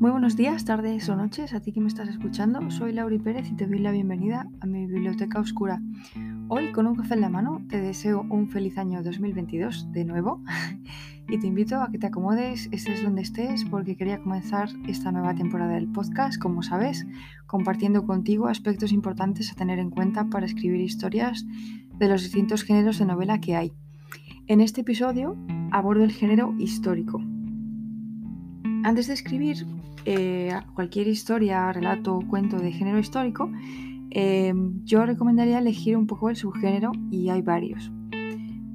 Muy buenos días, tardes o noches a ti que me estás escuchando. Soy Lauri Pérez y te doy la bienvenida a mi biblioteca oscura. Hoy, con un café en la mano, te deseo un feliz año 2022 de nuevo y te invito a que te acomodes, estés donde estés, porque quería comenzar esta nueva temporada del podcast, como sabes, compartiendo contigo aspectos importantes a tener en cuenta para escribir historias de los distintos géneros de novela que hay. En este episodio abordo el género histórico. Antes de escribir eh, cualquier historia, relato o cuento de género histórico, eh, yo recomendaría elegir un poco el subgénero y hay varios.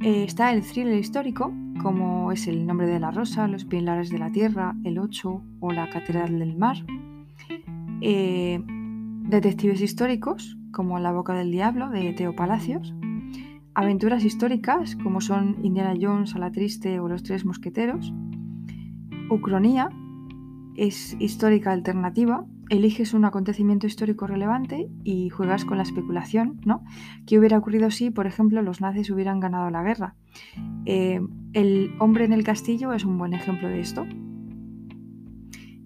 Eh, está el thriller histórico, como es El nombre de la rosa, Los pilares de la tierra, El ocho o La catedral del mar. detectives históricos, como La boca del diablo, de Teo Palacios. Aventuras históricas, como son Indiana Jones, A la triste o Los tres mosqueteros. Ucronía, es histórica alternativa, eliges un acontecimiento histórico relevante y juegas con la especulación, ¿no? ¿Qué hubiera ocurrido si, por ejemplo, los nazis hubieran ganado la guerra? Eh, el hombre en el castillo es un buen ejemplo de esto.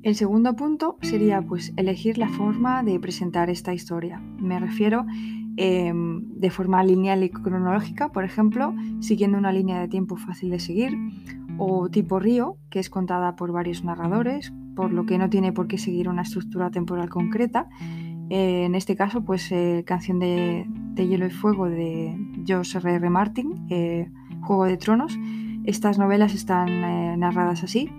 El segundo punto sería pues elegir la forma de presentar esta historia. Me refiero em, de forma lineal y cronológica, por ejemplo, siguiendo una línea de tiempo fácil de seguir, o tipo río, que es contada por varios narradores, por lo que no tiene por qué seguir una estructura temporal concreta. Eh, en este caso, pues eh, Canción de, Hielo y Fuego de George R. R. Martin, eh, Juego de Tronos. Estas novelas están narradas así.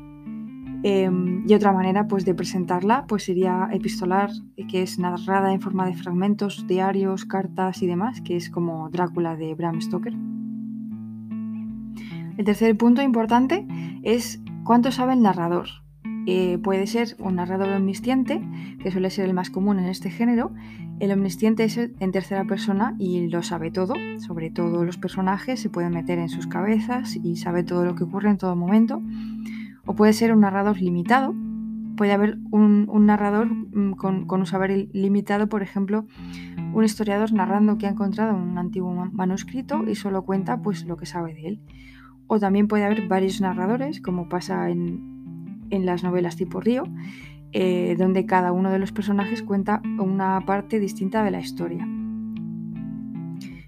Em, y otra manera pues, de presentarla pues, sería epistolar, que es narrada en forma de fragmentos, diarios, cartas y demás, que es como Drácula de Bram Stoker. El tercer punto importante es cuánto sabe el narrador. Eh, puede ser un narrador omnisciente, que suele ser el más común en este género. El omnisciente es en tercera persona y lo sabe todo, sobre todo los personajes, se puede meter en sus cabezas y sabe todo lo que ocurre en todo momento. O puede ser un narrador limitado, puede haber un, narrador mm, con, un saber limitado, por ejemplo, un historiador narrando que ha encontrado un antiguo manuscrito y solo cuenta pues lo que sabe de él. O también puede haber varios narradores, como pasa en, en las novelas tipo Río, eh, donde cada uno de los personajes cuenta una parte distinta de la historia.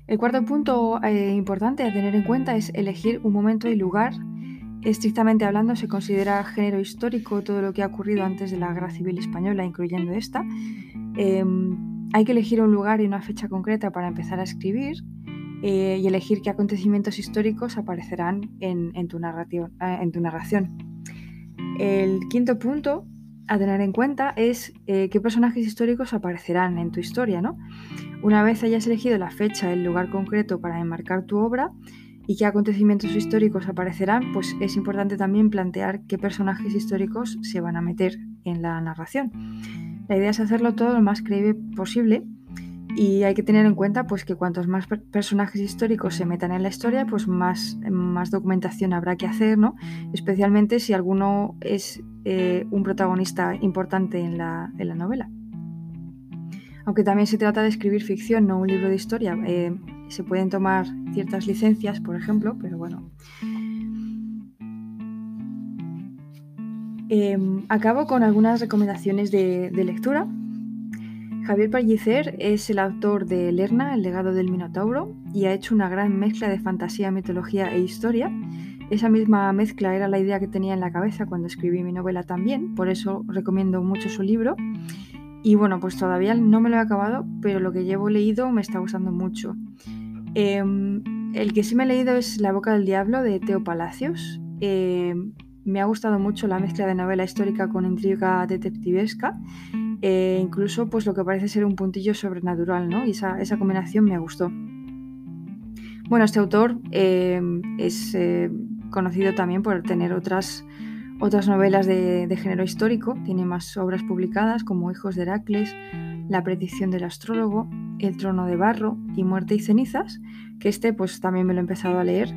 El cuarto punto eh, importante a tener en cuenta es elegir un momento y lugar. Estrictamente hablando, se considera género histórico todo lo que ha ocurrido antes de la Guerra Civil Española, incluyendo esta. Em, hay que elegir un lugar y una fecha concreta para empezar a escribir eh, y elegir qué acontecimientos históricos aparecerán en, tu, en tu narración. El quinto punto a tener en cuenta es eh, qué personajes históricos aparecerán en tu historia, ¿no? Una vez hayas elegido la fecha, el lugar concreto para enmarcar tu obra y qué acontecimientos históricos aparecerán, pues es importante también plantear qué personajes históricos se van a meter en la narración. La idea es hacerlo todo lo más creíble posible y hay que tener en cuenta pues, que cuantos más personajes históricos se metan en la historia, pues más, más documentación habrá que hacer, ¿no? especialmente si alguno es eh, un protagonista importante en la, novela. Aunque también se trata de escribir ficción, no un libro de historia, eh, se pueden tomar ciertas licencias, por ejemplo, pero bueno. Em, acabo con algunas recomendaciones de lectura Javier Pellicer es el autor de Lerna, el legado del Minotauro, y ha hecho una gran mezcla de fantasía, mitología e historia. Esa misma mezcla era la idea que tenía en la cabeza cuando escribí mi novela también, por eso recomiendo mucho su libro. Y bueno, pues todavía no me lo he acabado, pero lo que llevo leído me está gustando mucho. Em, el que sí me he leído es La boca del diablo de Teo Palacios. Em, me ha gustado mucho la mezcla de novela histórica con intriga detectivesca eh, incluso pues lo que parece ser un puntillo sobrenatural, ¿no? Y esa, combinación me gustó. Bueno, este autor eh, es eh, conocido también por tener otras, otras novelas de, género histórico, tiene más obras publicadas como Hijos de Heracles, La predicción del astrólogo, El trono de barro y Muerte y cenizas, que este pues también me lo he empezado a leer.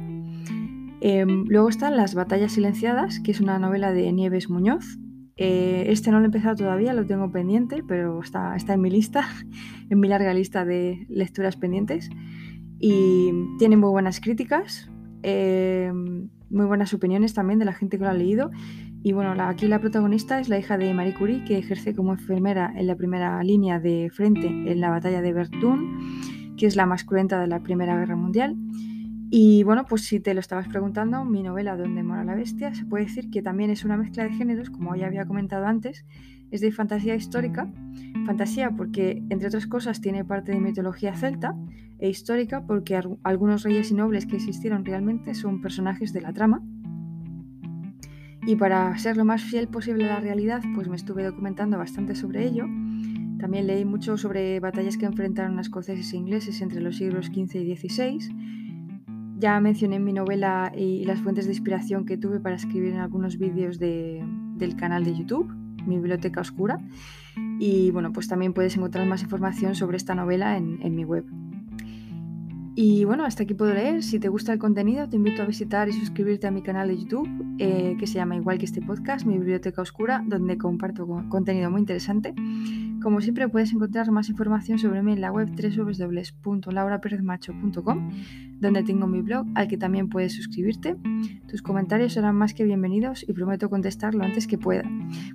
luego están Las batallas silenciadas, que es una novela de Nieves Muñoz, eh, este no lo he empezado todavía, lo tengo pendiente, pero está, está en mi lista, en mi larga lista de lecturas pendientes. Y tiene muy buenas críticas, eh, muy buenas opiniones también de la gente que lo ha leído. Y bueno, aquí la protagonista es la hija de Marie Curie, que ejerce como enfermera en la primera línea de frente en la batalla de Verdun, que es la más cruenta de la Primera Guerra Mundial. Y bueno, pues si te lo estabas preguntando, mi novela Donde mora la bestia se puede decir que también es una mezcla de géneros, como ya había comentado antes, es de fantasía histórica, fantasía porque entre otras cosas tiene parte de mitología celta e histórica porque algunos reyes y nobles que existieron realmente son personajes de la trama y para ser lo más fiel posible a la realidad, pues me estuve documentando bastante sobre ello. También leí mucho sobre batallas que enfrentaron a escoceses e ingleses entre los siglos XV y XVI. Ya mencioné en mi novela y las fuentes de inspiración que tuve para escribir en algunos vídeos del canal de YouTube, mi biblioteca oscura. Y bueno, pues también puedes encontrar más información sobre esta novela en mi web. Y bueno, hasta aquí puedo leer. Si te gusta el contenido, te invito a visitar y suscribirte a mi canal de YouTube, eh, que se llama igual que este podcast, mi biblioteca oscura, donde comparto contenido muy interesante. Como siempre, puedes encontrar más información sobre mí en la web www.lauraperezmacho.com, donde tengo mi blog, al que también puedes suscribirte. Tus comentarios serán más que bienvenidos y prometo contestar lo antes que pueda.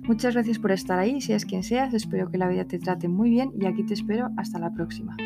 Muchas gracias por estar ahí, seas quien seas, espero que la vida te trate muy bien y aquí te espero hasta la próxima.